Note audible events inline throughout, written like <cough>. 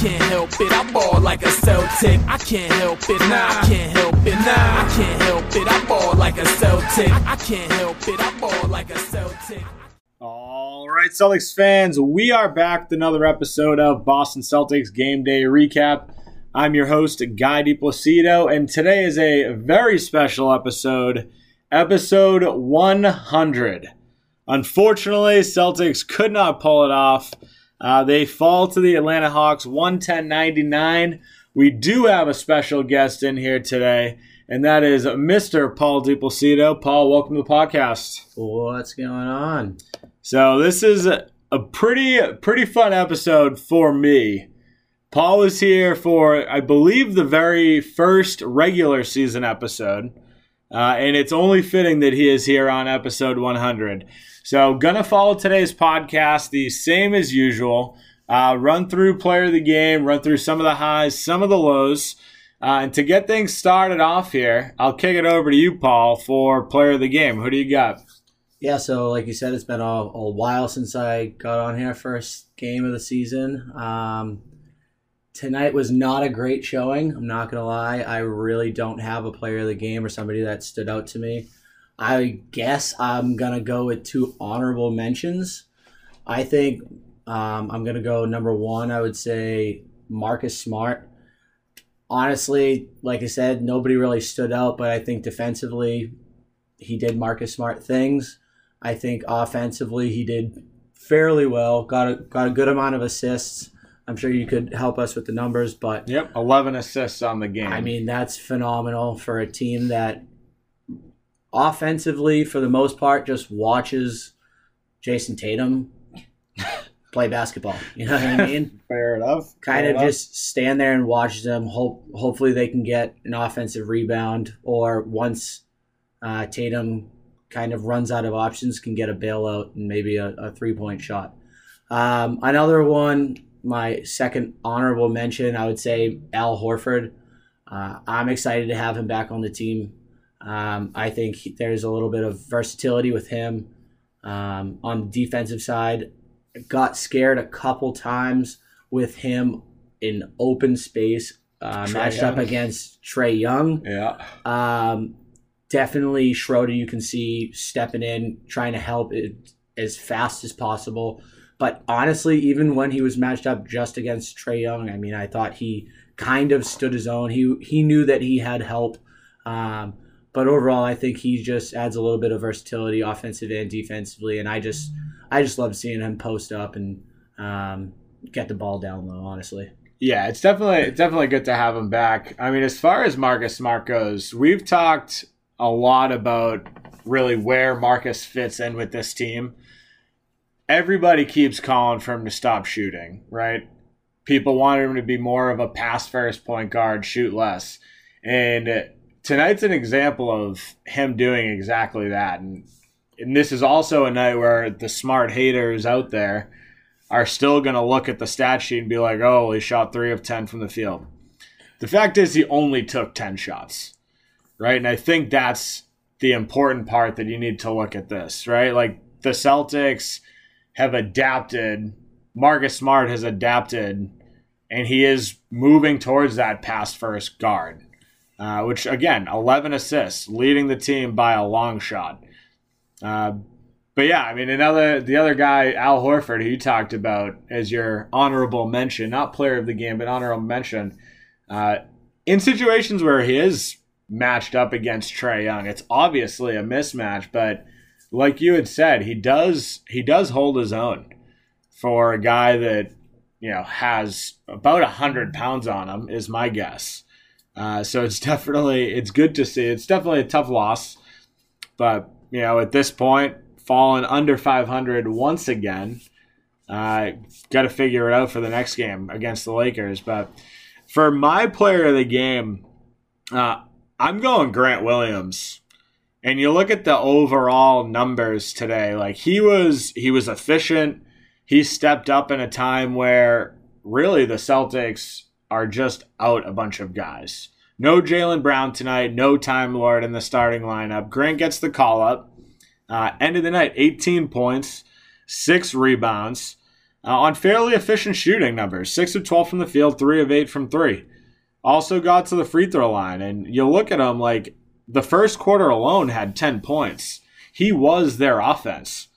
can't help it. I ball like a Celtic. I can't help it. Nah, I can't help it. Nah, I can't help it. I ball like a Celtic. I can't help it. I ball like a Celtic. All right, Celtics fans, we are back with another episode of Boston Celtics Game Day Recap. I'm your host, Guy DiPlacido, and today is a very special episode, episode 100. Unfortunately, Celtics could not pull it off. Uh, they fall to the Atlanta Hawks 110.99. We do have a special guest in here today, and that is Mr. Paul DiPlacido. Paul, welcome to the podcast. What's going on? So this is a, a pretty pretty fun episode for me. Paul is here for I believe the very first regular season episode, uh, and it's only fitting that he is here on episode 100. So gonna follow today's podcast the same as usual. Uh, run through player of the game, run through some of the highs, some of the lows. Uh, and to get things started off here, I'll kick it over to you, Paul, for player of the game. Who do you got? Yeah, so like you said, it's been a, a while since I got on here first game of the season. Um, tonight was not a great showing. I'm not gonna lie. I really don't have a player of the game or somebody that stood out to me. I guess I'm gonna go with two honorable mentions. I think um, I'm gonna go number one. I would say Marcus Smart. Honestly, like I said, nobody really stood out, but I think defensively, he did Marcus Smart things. I think offensively, he did fairly well. Got a got a good amount of assists. I'm sure you could help us with the numbers, but Yep, 11 assists on the game. I mean that's phenomenal for a team that offensively, for the most part, just watches Jayson Tatum <laughs> play basketball. You know what I mean? <laughs> fair enough. kind of enough. just stand there and watch them. Hope hopefully they can get an offensive rebound, or once uh, Tatum kind of runs out of options, can get a bailout and maybe a, a three point shot. Um, another one, my second honorable mention, I would say Al Horford. Uh, I'm excited to have him back on the team. Um, I think he- there's a little bit of versatility with him um, on the defensive side. Got scared a couple times with him in open space, uh, matched up against Trae Young. Yeah. Um, definitely Schroeder, you can see stepping in, trying to help it as fast as possible. But honestly, even when he was matched up just against Trae Young, I mean, I thought he kind of stood his own. He he knew that he had help. Um, but overall, I think he just adds a little bit of versatility, offensive and defensively. And I just I just love seeing him post up and um, get the ball down low. Honestly. Yeah, it's definitely it's definitely good to have him back. I mean, as far as Marcus Smart goes, we've talked a lot about really where Marcus fits in with this team. Everybody keeps calling for him to stop shooting, right? People wanted him to be more of a pass first point guard, shoot less. And tonight's an example of him doing exactly that. And and this is also a night where the smart haters out there are still going to look at the stat sheet and be like, oh, he shot three of 10 from the field. The fact is, he only took 10 shots, right? And I think that's the important part that you need to look at this, right? Like the Celtics have adapted, Marcus Smart has adapted, and he is moving towards that pass first guard, uh, which again, 11 assists, leading the team by a long shot. Uh, but yeah, I mean, another the other guy, Al Horford, who you talked about as your honorable mention, not player of the game, but honorable mention. Uh, in situations where he is matched up against Trae Young, it's obviously a mismatch, but like you had said, he does he does hold his own for a guy that you know has about hundred pounds on him, is my guess. Uh, so it's <laughs> definitely it's good to see. It's definitely a tough loss, but you know at this point, falling under 500 once again. Uh, Got to figure it out for the next game against the Lakers. But for my player of the game, uh, I'm going Grant Williams. And you look at the overall numbers today. Like he was, he was efficient. He stepped up in a time where really the Celtics are just out a bunch of guys. No Jaylen Brown tonight. No Time Lord in the starting lineup. Grant gets the call up. Uh, end of the night, 18 points, six rebounds. uh, on fairly efficient shooting numbers 6 of 12 from the field, 3 of 8 from 3. Also got to the free throw line, and you look at him like the first quarter alone had 10 points. He was their offense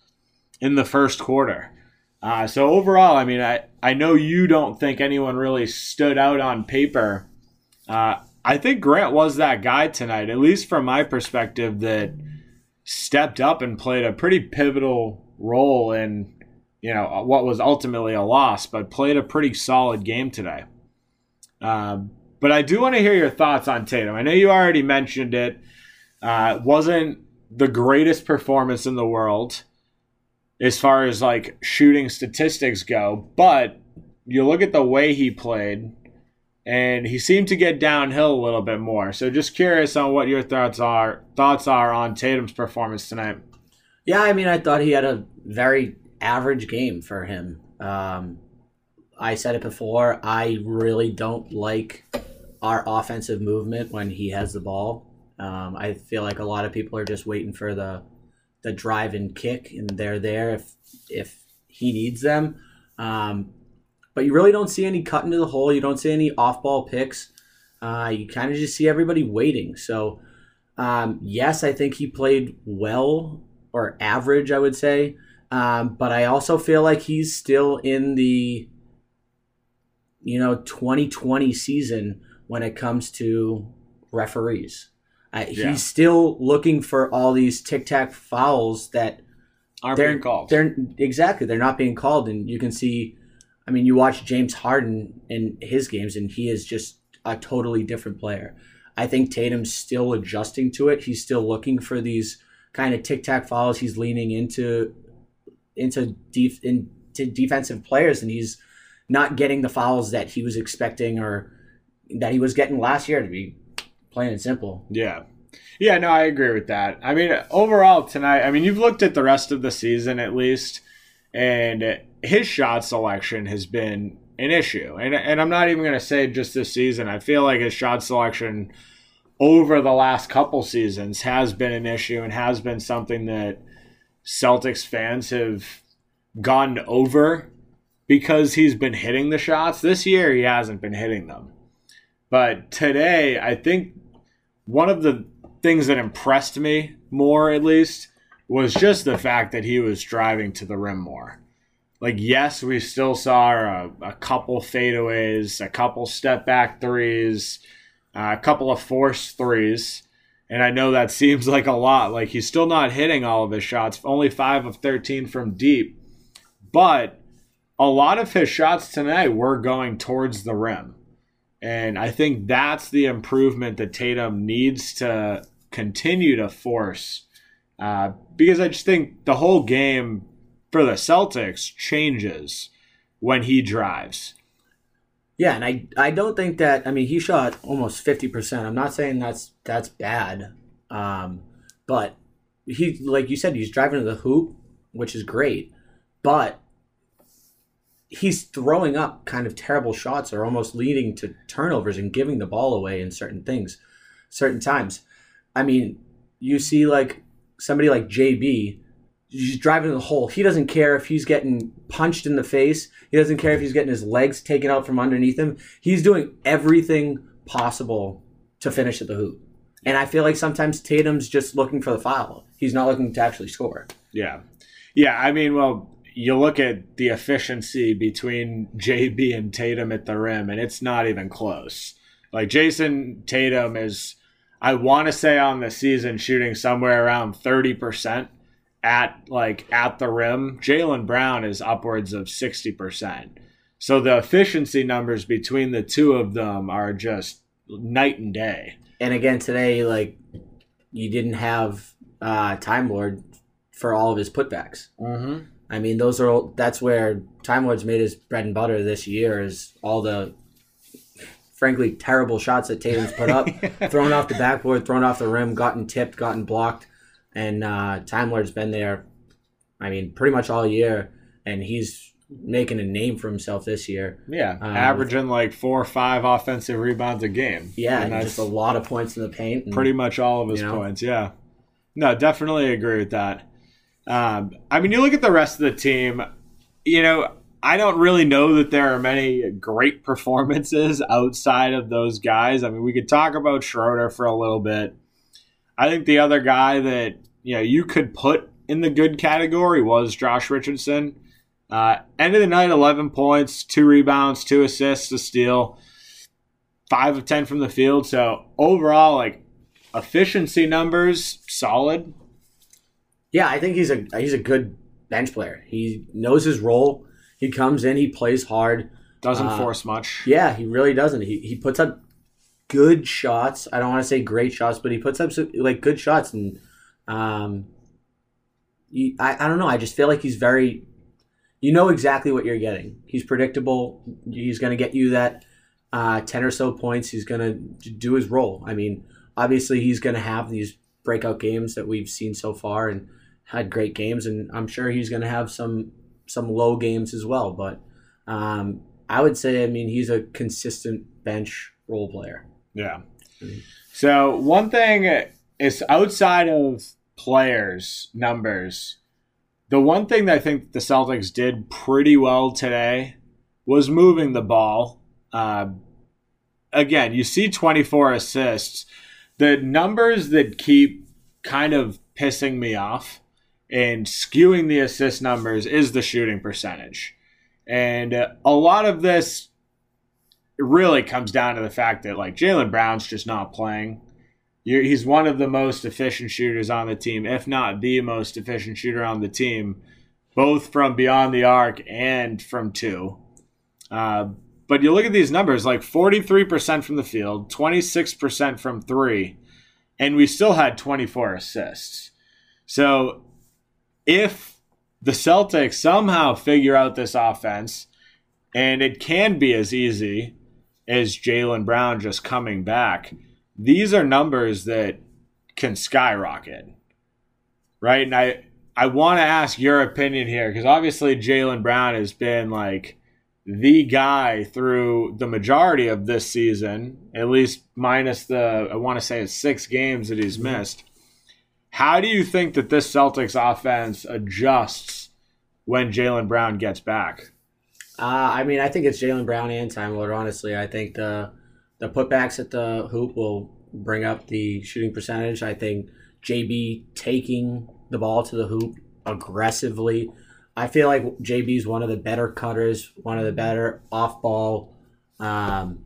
in the first quarter. Uh, so overall, I mean, I, I know you don't think anyone really stood out on paper. Uh, I think Grant was that guy tonight, at least from my perspective, that stepped up and played a pretty pivotal role in, you know, what was ultimately a loss, but played a pretty solid game today. Um, but I do want to hear your thoughts on Tatum. I know you already mentioned it. Uh, wasn't the greatest performance in the world as far as like shooting statistics go, but you look at the way he played and he seemed to get downhill a little bit more. So just curious on what your thoughts are thoughts are on Tatum's performance tonight. Yeah, I mean, I thought he had a very average game for him. Um, I said it before. I really don't like our offensive movement when he has the ball. Um, I feel like a lot of people are just waiting for the the drive and kick, and they're there if if he needs them. Um, but you really don't see any cut into the hole. You don't see any off ball picks. Uh, you kind of just see everybody waiting. So, um, yes, I think he played well or average, I would say. Um, but I also feel like he's still in the you know 2020 season when it comes to referees. Uh, Yeah. He's still looking for all these tic tac fouls that Aren't being called. They're exactly they're not being called, and you can see. I mean, you watch James Harden in his games, and he is just a totally different player. I think Tatum's still adjusting to it. He's still looking for these kind of tic tac fouls. He's leaning into into def, into defensive players, and he's not getting the fouls that he was expecting or that he was getting last year. To be plain and simple. Yeah. Yeah, no, I agree with that. I mean, overall tonight, I mean, you've looked at the rest of the season at least, and his shot selection has been an issue. And, and I'm not even going to say just this season. I feel like his shot selection over the last couple seasons has been an issue and has been something that Celtics fans have gotten over because he's been hitting the shots. This year, he hasn't been hitting them. But today, I think one of the things that impressed me more, at least, was just the fact that he was driving to the rim more. Like, yes, we still saw a, a couple fadeaways, a couple step back threes, uh, a couple of forced threes. And I know that <laughs> seems like a lot. Like, he's still not hitting all of his shots, only 5 of 13 from deep. But a lot of his shots tonight were going towards the rim. And I think that's the improvement that Tatum needs to continue to force. Uh, because I just think the whole game for the Celtics changes when he drives. Yeah, and I I don't think that I mean he shot almost fifty percent. I'm not saying that's that's bad, um, but he like you said he's driving to the hoop, which is great, but he's throwing up kind of terrible shots or almost leading to turnovers and giving the ball away in certain things, certain times. I mean, you see like somebody like JB. He's driving the hole. He doesn't care if he's getting punched in the face. He doesn't care if he's getting his legs taken out from underneath him. He's doing everything possible to finish at the hoop. And I feel like sometimes Tatum's just looking for the foul. He's not looking to actually score. Yeah. Yeah. I mean, well, you look at the efficiency between JB and Tatum at the rim, and it's not even close. Like Jayson Tatum is, I want to say on the season, shooting somewhere around 30% at like at the rim. Jaylen Brown is upwards of 60%. So the efficiency numbers between the two of them are just night and day. And again, today, like, you didn't have uh, Time Lord for all of his putbacks. Mm-hmm. I mean, those are all, that's where Time Lord's made his bread and butter this year is all the frankly terrible shots that Tatum's put up, <laughs> thrown off the backboard, thrown off the rim, gotten tipped, gotten blocked, and uh, Time Lord's been there. I mean, pretty much all year, and he's making a name for himself this year. Yeah, Um, averaging like four or five offensive rebounds a game. Yeah, And that's just a lot of points in the paint. and- pretty much all of his You know? points. Yeah, no, definitely agree with that. Um, I mean, you look at the rest of the team. You know, I don't really know that there are many great performances <laughs> outside of those guys. I mean, we could talk about Schroeder for a little bit. I think the other guy that you know you could put in the good category was Josh Richardson. Uh, end of the night, 11 points, two rebounds, two assists, a steal, five of 10 from the field. So overall, like efficiency numbers, solid. Yeah, I think he's a he's a good bench player. He knows his role. He comes in, he plays hard. Doesn't Uh, force much. Yeah, he really doesn't. He he puts up good shots. I don't want to say great shots, but he puts up some, like good shots, and um, you, I I don't know. I just feel like he's very. You know exactly what you're getting. He's predictable. He's going to get you that uh, ten or so points. He's going to do his role. I mean, obviously, he's going to have these breakout games that we've seen so far, and had great games, and I'm sure he's going to have some some low games as well. But um, I would say, I mean, he's a consistent bench role player. Yeah. So one thing is outside of players numbers, the one thing that I think the Celtics did pretty well today was moving the ball. Uh, again, you see 24 assists. The numbers that keep kind of pissing me off and skewing the assist numbers is the shooting percentage. And uh, a lot of this really comes down to the fact that like Jaylen Brown's just not playing. He's one of the most efficient shooters on the team, if not the most efficient shooter on the team, both from beyond the arc and from two. Uh, but you look at these numbers like 43% from the field, 26% from three, and we still had 24 assists. So if the Celtics somehow figure out this offense, and it can be as easy as Jaylen Brown just coming back, these are numbers that can skyrocket. Right? And I I want to ask your opinion here because obviously Jaylen Brown has been like the guy through the majority of this season, at least minus the I want to say it's six games that he's missed. How do you think that this Celtics offense adjusts when Jaylen Brown gets back? Uh, I mean, I think it's Jaylen Brown and Time Lord. Honestly, I think the the putbacks at the hoop will bring up the shooting percentage. I think JB taking the ball to the hoop aggressively. I feel like JB is one of the better cutters, one of the better off ball, um,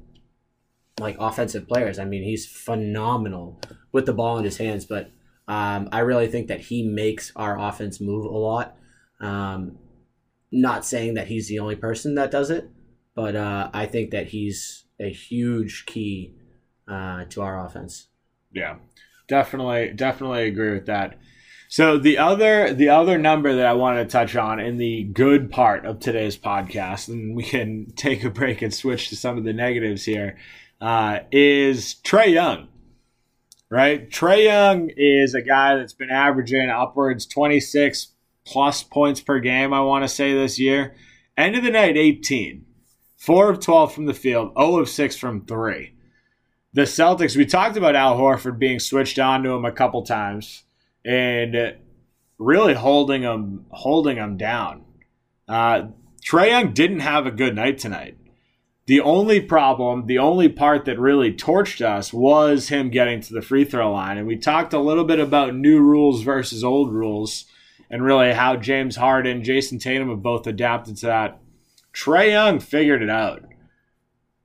like offensive players. I mean, he's phenomenal with the ball in his hands. But um, I really think that he makes our offense move a lot. Um, not saying that he's the only person that does it, but uh, I think that he's a huge key uh, to our offense. Yeah, definitely, definitely agree with that. So the other the other number that I wanted to touch on in the good part of today's podcast, and we can <laughs> take a break and switch to some of the negatives here, uh, is Trae Young. Right, Trae Young is a guy that's been averaging upwards twenty six plus points per game. I want to say this year. End of the night, eighteen. Four of twelve from the field, zero of six from three the Celtics, we talked about Al Horford being switched on to him a couple times and really holding him holding him down. Uh, Trae Young didn't have a good night tonight. The only problem, the only part that really torched us was him getting to the free throw line. And we talked a little bit about new rules versus old rules and really how James Harden, Jayson Tatum have both adapted to that. Trae Young figured it out.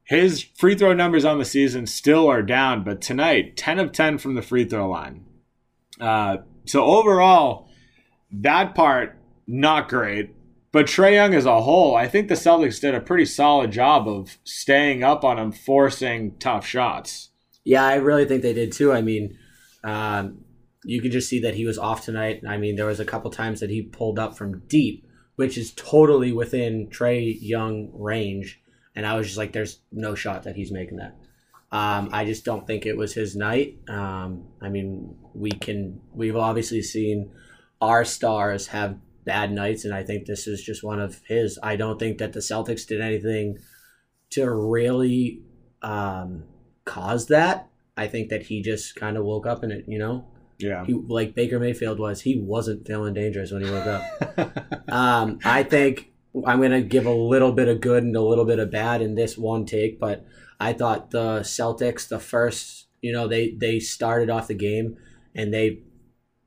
His free throw numbers on the season still are down, but tonight, 10 of 10 from the free throw line. Uh, so overall, that part, not great. But Trae Young as a whole, I think the Celtics did a pretty solid job of staying up on him, forcing tough shots. Yeah, I really think they did too. I mean, um, you could just see that he was off tonight. I mean, there was a couple times that he pulled up from deep, which is totally within Trae Young range. And I was just like, there's no shot that he's making that. Um, I just don't think it was his night. Um, I mean, we can, we've obviously seen our stars have bad nights, and I think this is just one of his. I don't think that the Celtics did anything to really um, cause that. I think that he just kind of woke up in it, you know? Yeah. He, like Baker Mayfield was, he wasn't feeling dangerous when he woke up. <laughs> Um, I think I'm going to give a little bit of good and a little bit of bad in this one take, but I thought the Celtics, the first, you know, they they started off the game and they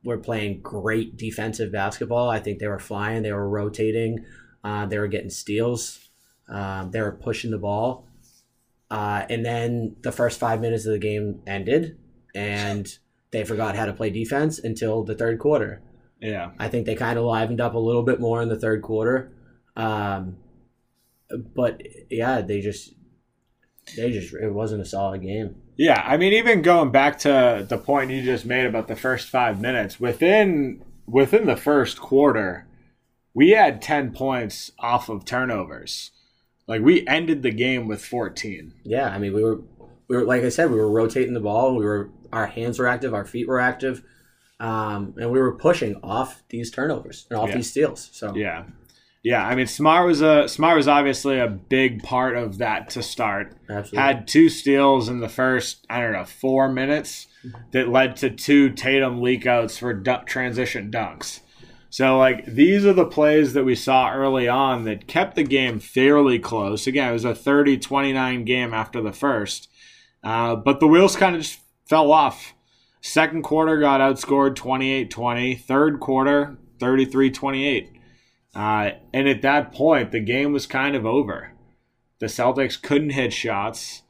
were playing great defensive basketball. I think they were flying, they were rotating, uh, they were getting steals, um, they were pushing the ball, uh, and then the first five minutes of the game ended, and they forgot how to play defense until the third quarter. Yeah. I think they kind of livened up a little bit more in the third quarter. Um, but yeah, they just they just it wasn't a solid game. Yeah, I mean, even going back to the point you just made about the first five minutes, within within the first quarter, we had ten points off of turnovers. Like we ended the game with fourteen. Yeah, I mean we were we were like I said we were rotating the ball. We were our hands were active, our feet were active, um, and we were pushing off these turnovers and off Yeah. these steals. So Yeah, yeah. I mean, Smart was a Smart was obviously a big part of that to start. absolutely. Had two steals in the first I don't know four minutes that led to two Tatum leakouts for transition dunks. So like these are the plays that we saw early on that kept the game fairly close. Again, it was a 30-29 game after the first. Uh, but the wheels kind of just fell off. Second quarter got outscored 28-20. Third quarter 33-28. Uh, and at that point, the game was kind of over. The Celtics couldn't hit shots.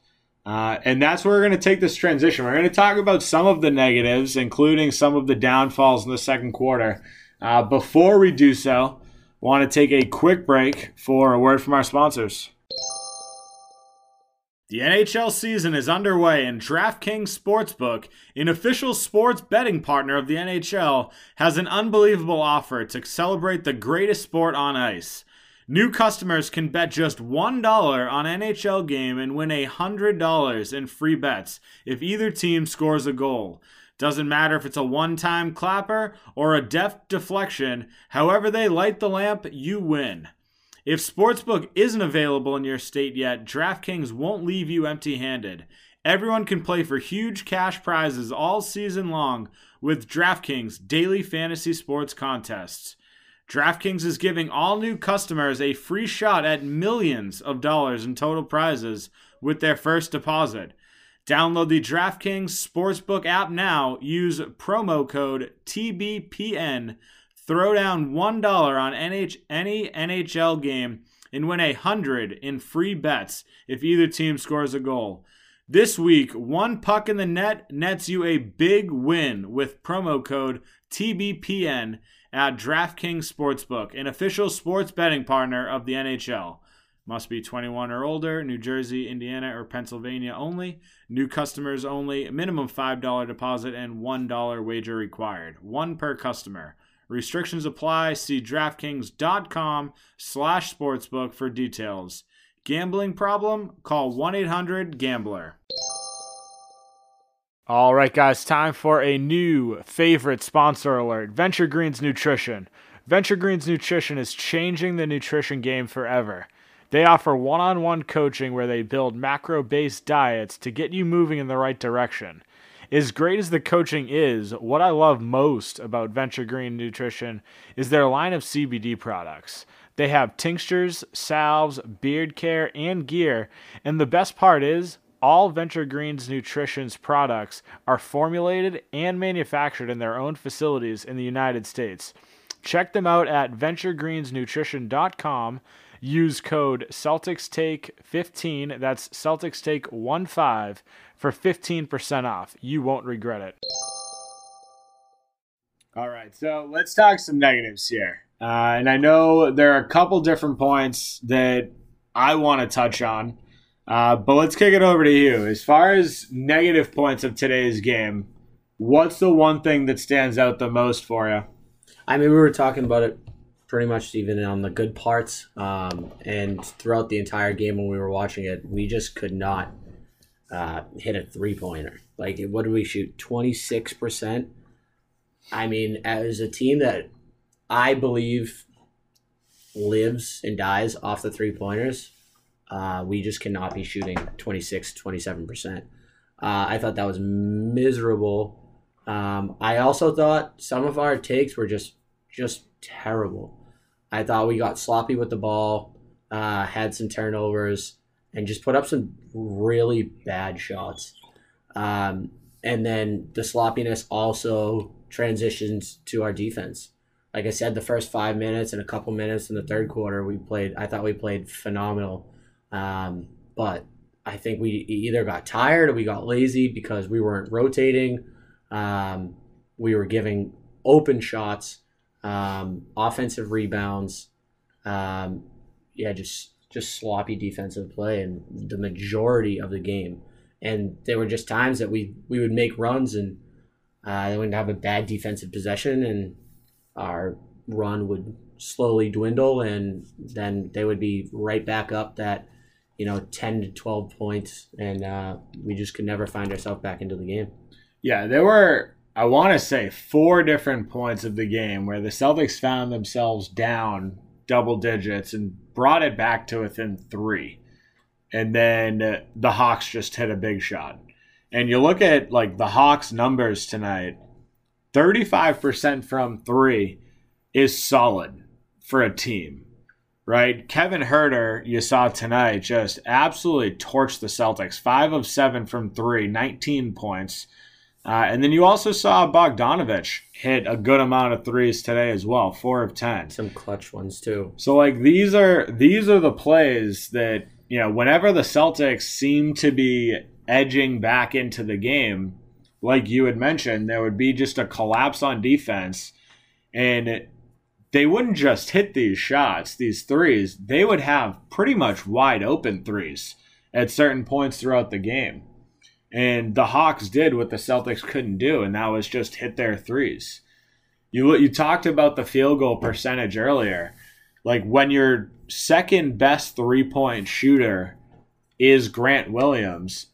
Uh, and that's where we're going to take this transition. We're going to talk about some of the negatives, including some of the downfalls in the second quarter. Uh, before we do so, want to take a quick break for a word from our sponsors. The NHL season is underway, and DraftKings Sportsbook, an official sports betting partner of the NHL, has an unbelievable offer to celebrate the greatest sport on ice. New customers can bet just $1 on NHL game and win $100 in free bets if either team scores a goal. Doesn't matter if it's a one time clapper or a deft deflection, however they light the lamp, you win. If Sportsbook isn't available in your state yet, DraftKings won't leave you empty handed. Everyone can play for huge cash prizes all season long with DraftKings daily fantasy sports contests. DraftKings is giving all new customers a free shot at millions of dollars in total prizes with their first deposit. Download the DraftKings Sportsbook app now. Use promo code TBPN. Throw down $1 on NH- any NHL game and win a 100 in free bets if either team scores a goal. This week, one puck in the net nets you a big win with promo code TBPN at DraftKings Sportsbook, an official sports betting partner of the NHL. Must be 21 or older, New Jersey, Indiana, or Pennsylvania only. New customers only. Minimum $5 deposit and $1 wager required. One per customer. Restrictions apply. See DraftKings.com slash sportsbook for details. Gambling problem? Call 1-800-GAMBLER. All right, guys, time for a new favorite sponsor alert Venture Greens Nutrition. Venture Greens Nutrition is changing the nutrition game forever. They offer one on one coaching where they build macro based diets to get you moving in the right direction. As great as the coaching is, what I love most about Venture Green Nutrition is their line of CBD products. They have tinctures, salves, beard care, and gear, and the best part is all Venture Greens Nutrition's products are formulated and manufactured in their own facilities in the United States. Check them out at venturegreensnutrition.com. Use code Celtics Take 15. that's CelticsTake15, for 15% off. You won't regret it. All right, so let's talk some negatives here. Uh, and I know there are a couple different points that I want to touch on, uh, but let's kick it over to you. As far as negative points of today's game, what's the one thing that stands out the most for you? I mean, we were talking about it pretty much even on the good parts, um, and throughout the entire game when we were watching it, we just could not uh, hit a three pointer. Like, what did we shoot? Twenty six percent. I mean, as a team that I believe lives and dies off the three pointers, uh, we just cannot be shooting 26, 27%. Uh, I thought that was miserable. Um, I also thought some of our takes were just just terrible. I thought we got sloppy with the ball, uh, had some turnovers, and just put up some really bad shots. Um, and then the sloppiness also transitions to our defense. Like I said, the first five minutes and a couple minutes in the third quarter, we played. I thought we played phenomenal, um, but I think we either got tired or we got lazy because we weren't rotating. Um, we were giving open shots, um, offensive rebounds. Um, yeah, just just sloppy defensive play and the majority of the game. And there were just times that we we would make runs and uh, they wouldn't have a bad defensive possession and our run would slowly dwindle and then they would be right back up that you know 10 to 12 points and uh, we just could never find ourselves back into the game Yeah, there were, I want to say, four different points of the game where the Celtics found themselves down double digits and brought it back to within three. And then the Hawks just hit a big shot. And you look at like the Hawks numbers tonight 35% from three is solid for a team, right? Kevin Huerter, you saw tonight, just absolutely torched the Celtics. Five of seven from three, 19 points. Uh, and then you also saw Bogdanovic hit a good amount of threes today as well, four of ten. some clutch ones too So like these are these are the plays that you know whenever the Celtics seem to be edging back into the game, like you had mentioned, there would be just a collapse on defense, and they wouldn't just hit these shots, these threes. They would have pretty much wide open threes at certain points throughout the game. And the Hawks did what the Celtics couldn't do, and that was just hit their threes. You you talked about the field goal percentage earlier. Like when your second best three point shooter is Grant Williams,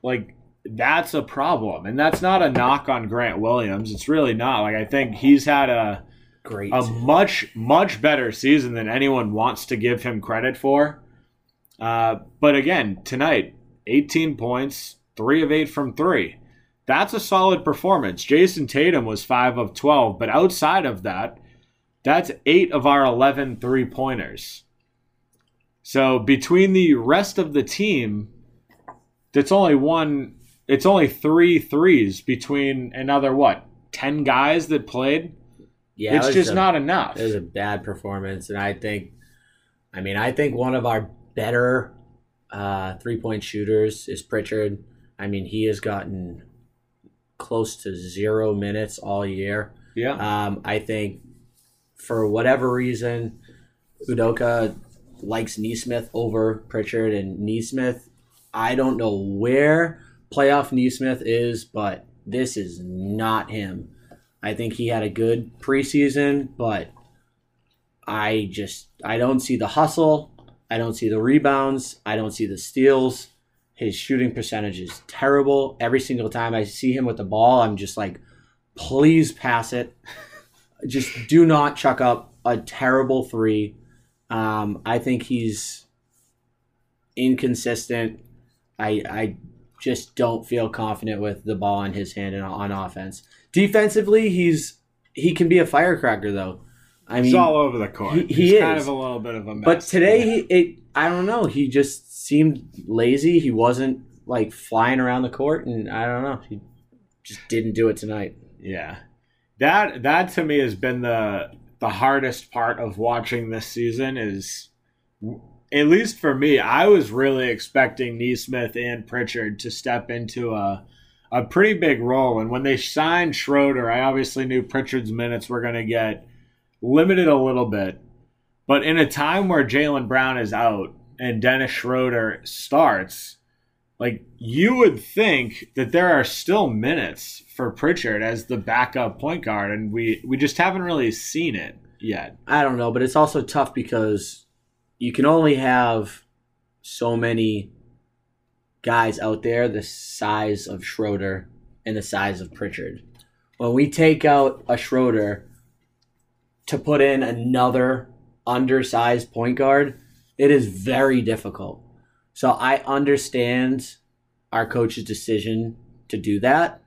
like that's a problem. And that's not a knock on Grant Williams. It's really not. Like I think he's had a great a much much better season than anyone wants to give him credit for. Uh, but again, tonight, 18 points, three of eight from three. That's a solid performance. Jayson Tatum was five of 12, but outside of that, that's eight of our 11 three pointers. So between the rest of the team, that's only one, it's only three threes between another, what, 10 guys that played? yeah it's just a- not enough. It was a bad performance, and I think, I mean, I think one of our better uh, three point shooters is Pritchard. I mean, he has gotten close to zero minutes all year. yeah. Um, I think for whatever reason, Udoka likes Nesmith over Pritchard, and Nesmith, I don't know where playoff Nesmith is, but this is not him. I think he had a good preseason, but I just I don't see the hustle. I don't see the rebounds. I don't see the steals. His shooting percentage is terrible. Every single time I see him with the ball, I'm just like, please pass it. <laughs> Just do not chuck up a terrible three. Um, I think he's inconsistent. I I just don't feel confident with the ball in his hand and on offense. Defensively, he's he can be a firecracker though. I He's all over the court. he- he He's kind of a little bit of a mess. but today he it I don't know. He just seemed lazy. He wasn't like flying around the court, and I don't know. He just didn't do it tonight. yeah, that that to me has been the the hardest part of watching this season. Is at least for me, I was really expecting Nesmith and Pritchard to step into a a pretty big role. And when they signed Schroeder, I obviously knew Pritchard's minutes were going to get limited a little bit. But in a time where Jaylen Brown is out and Dennis Schroeder starts, like you would think that there are still minutes for Pritchard as the backup point guard, and we we just haven't really seen it yet. I don't know, but it's also tough because you can only have so many guys out there the size of Schroeder and the size of Pritchard. When we take out a Schroeder to put in another undersized point guard, it is very difficult. So I understand our coach's decision to do that.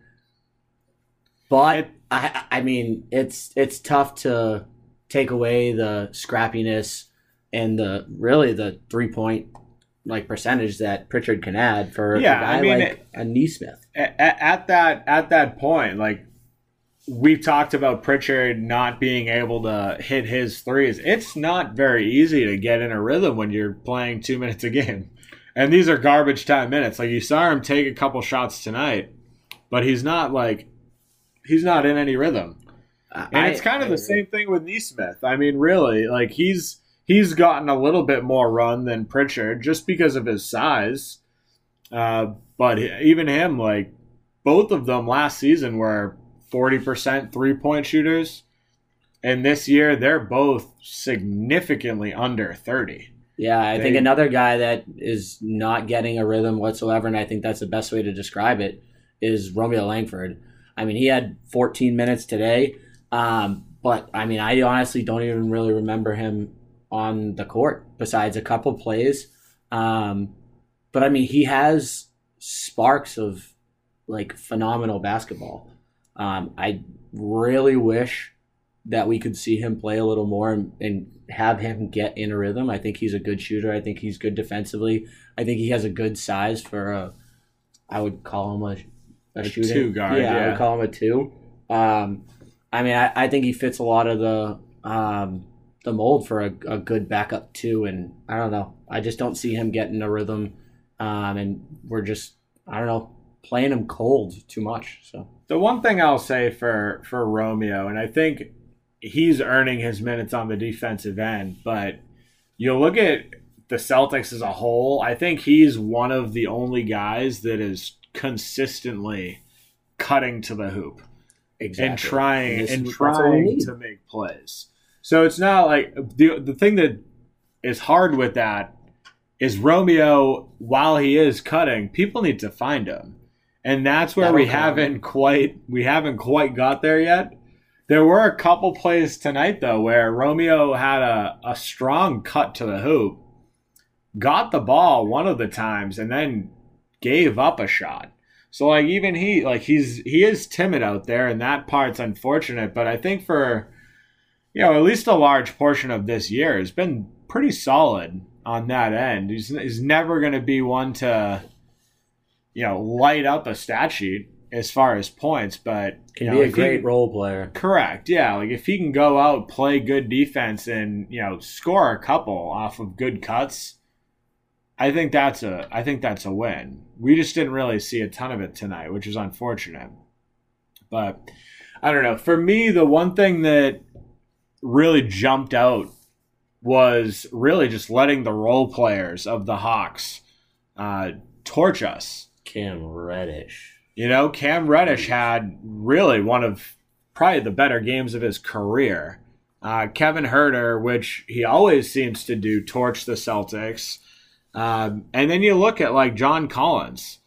But I I mean it's it's tough to take away the scrappiness and the really the three point like percentage that Pritchard can add for Yeah, a guy I mean, like it- a Nesmith. at, at that at that point, like we've talked about Pritchard not being able to hit his threes. It's not very easy to get in a rhythm when you're playing two minutes a game, and these are garbage time minutes. Like you saw him take a couple shots tonight, but he's not like he's not in any rhythm. And it's kind of the same thing with Nesmith. I mean, really, like he's he's gotten a little bit more run than Pritchard just because of his size. Uh, but even him, like both of them last season were forty percent three point shooters, and this year they're both significantly under thirty. Yeah, I They- think another guy that is not getting a rhythm whatsoever, and I think that's the best way to describe it, is Romeo Langford. I mean, he had 14 minutes today, um, but I mean, I honestly don't even really remember him on the court besides a couple plays. Um, but I mean, he has sparks of like phenomenal basketball. Um, I really wish that we could see him play a little more and, and have him get in a rhythm. I think he's a good shooter. I think he's good defensively. I think he has a good size for a. I would call him a, a, A shooting two guard, Yeah, I would call him a two. Um, I mean, I, I think he fits a lot of the um, the mold for a, a good backup two, and I don't know. I just don't see him getting a rhythm, um, and we're just I don't know playing him cold too much. So The one thing I'll say for for Romeo, and I think he's earning his minutes on the defensive end, but you look at the Celtics as a whole, I think he's one of the only guys that is consistently cutting to the hoop and trying and we trying to make plays. So it's not like the the thing that is hard with that is Romeo while he is cutting, people need to find him. And that's where That'll we haven't quite we haven't quite got there yet. There were a couple plays tonight though where Romeo had a, a strong cut to the hoop, got the ball one of the times, and then gave up a shot. So like even he like he's he is timid out there and that part's unfortunate, but I think for you know, at least a large portion of this year has been pretty solid on that end. He's, he's never going to be one to, you know, light up a stat sheet as far as points, but can you be know, a if he- great role player. Correct. Yeah. Like if he can go out, play good defense, and you know score a couple off of good cuts, I think that's a I think that's a win. We just didn't really see a ton of it tonight, which is unfortunate. But I don't know. For me, the one thing that really jumped out was really just letting the role players of the Hawks uh, torch us. Cam Reddish. You know, Cam Reddish had really one of probably the better games of his career. Uh, Kevin Huerter, which he always seems to do, torch the Celtics. Um, and then you look at like John Collins.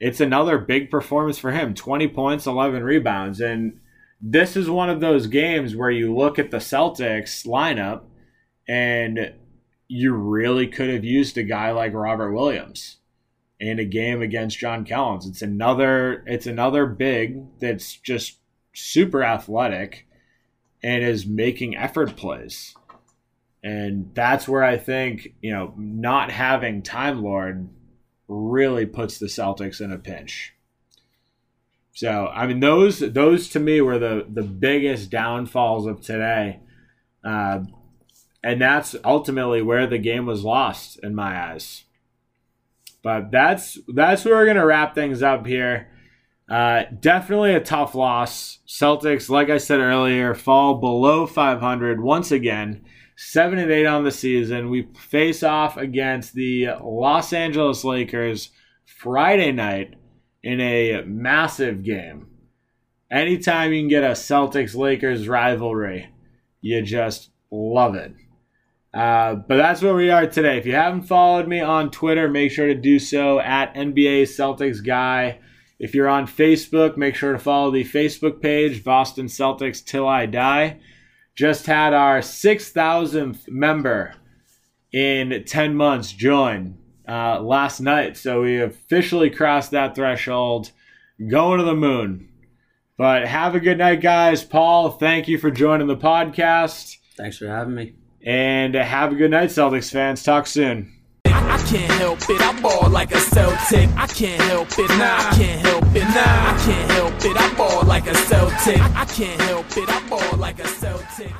It's another big performance for him 20 points, 11 rebounds. And this is one of those games where you look at the Celtics lineup and you really could have used a guy like Robert Williams in a game against John Collins. It's another it's another big that's just super athletic and is making effort plays. And that's where I think, you know, not having Time Lord really puts the Celtics in a pinch. So, I mean those those to me were the the biggest downfalls of today. Uh, and that's ultimately where the game was lost in my eyes. But that's that's where we're gonna wrap things up here. Uh, definitely a tough loss. Celtics, like I said earlier, fall below 500 once again. Seven and eight on the season. We face off against the Los Angeles Lakers Friday night in a massive game. Anytime you can get a Celtics Lakers rivalry, you just love it. Uh, but that's where we are today. If you haven't followed me on Twitter, make sure to do so at NBA Celtics Guy. If you're on Facebook, make sure to follow the Facebook page, Boston Celtics Till I Die. Just had our 6,000th member in 10 months join uh, last night. So we officially crossed that threshold, going to the moon. But have a good night, guys. Paul, thank you for joining the podcast. Thanks for having me. And uh, have a good night, Celtics fans. Talk soon. I can't help it, I ball like a Celtic. I can't help it, nah, I can't help it, nah, I can't help it, I ball like a Celtic. I can't help it, I ball like a Celtic.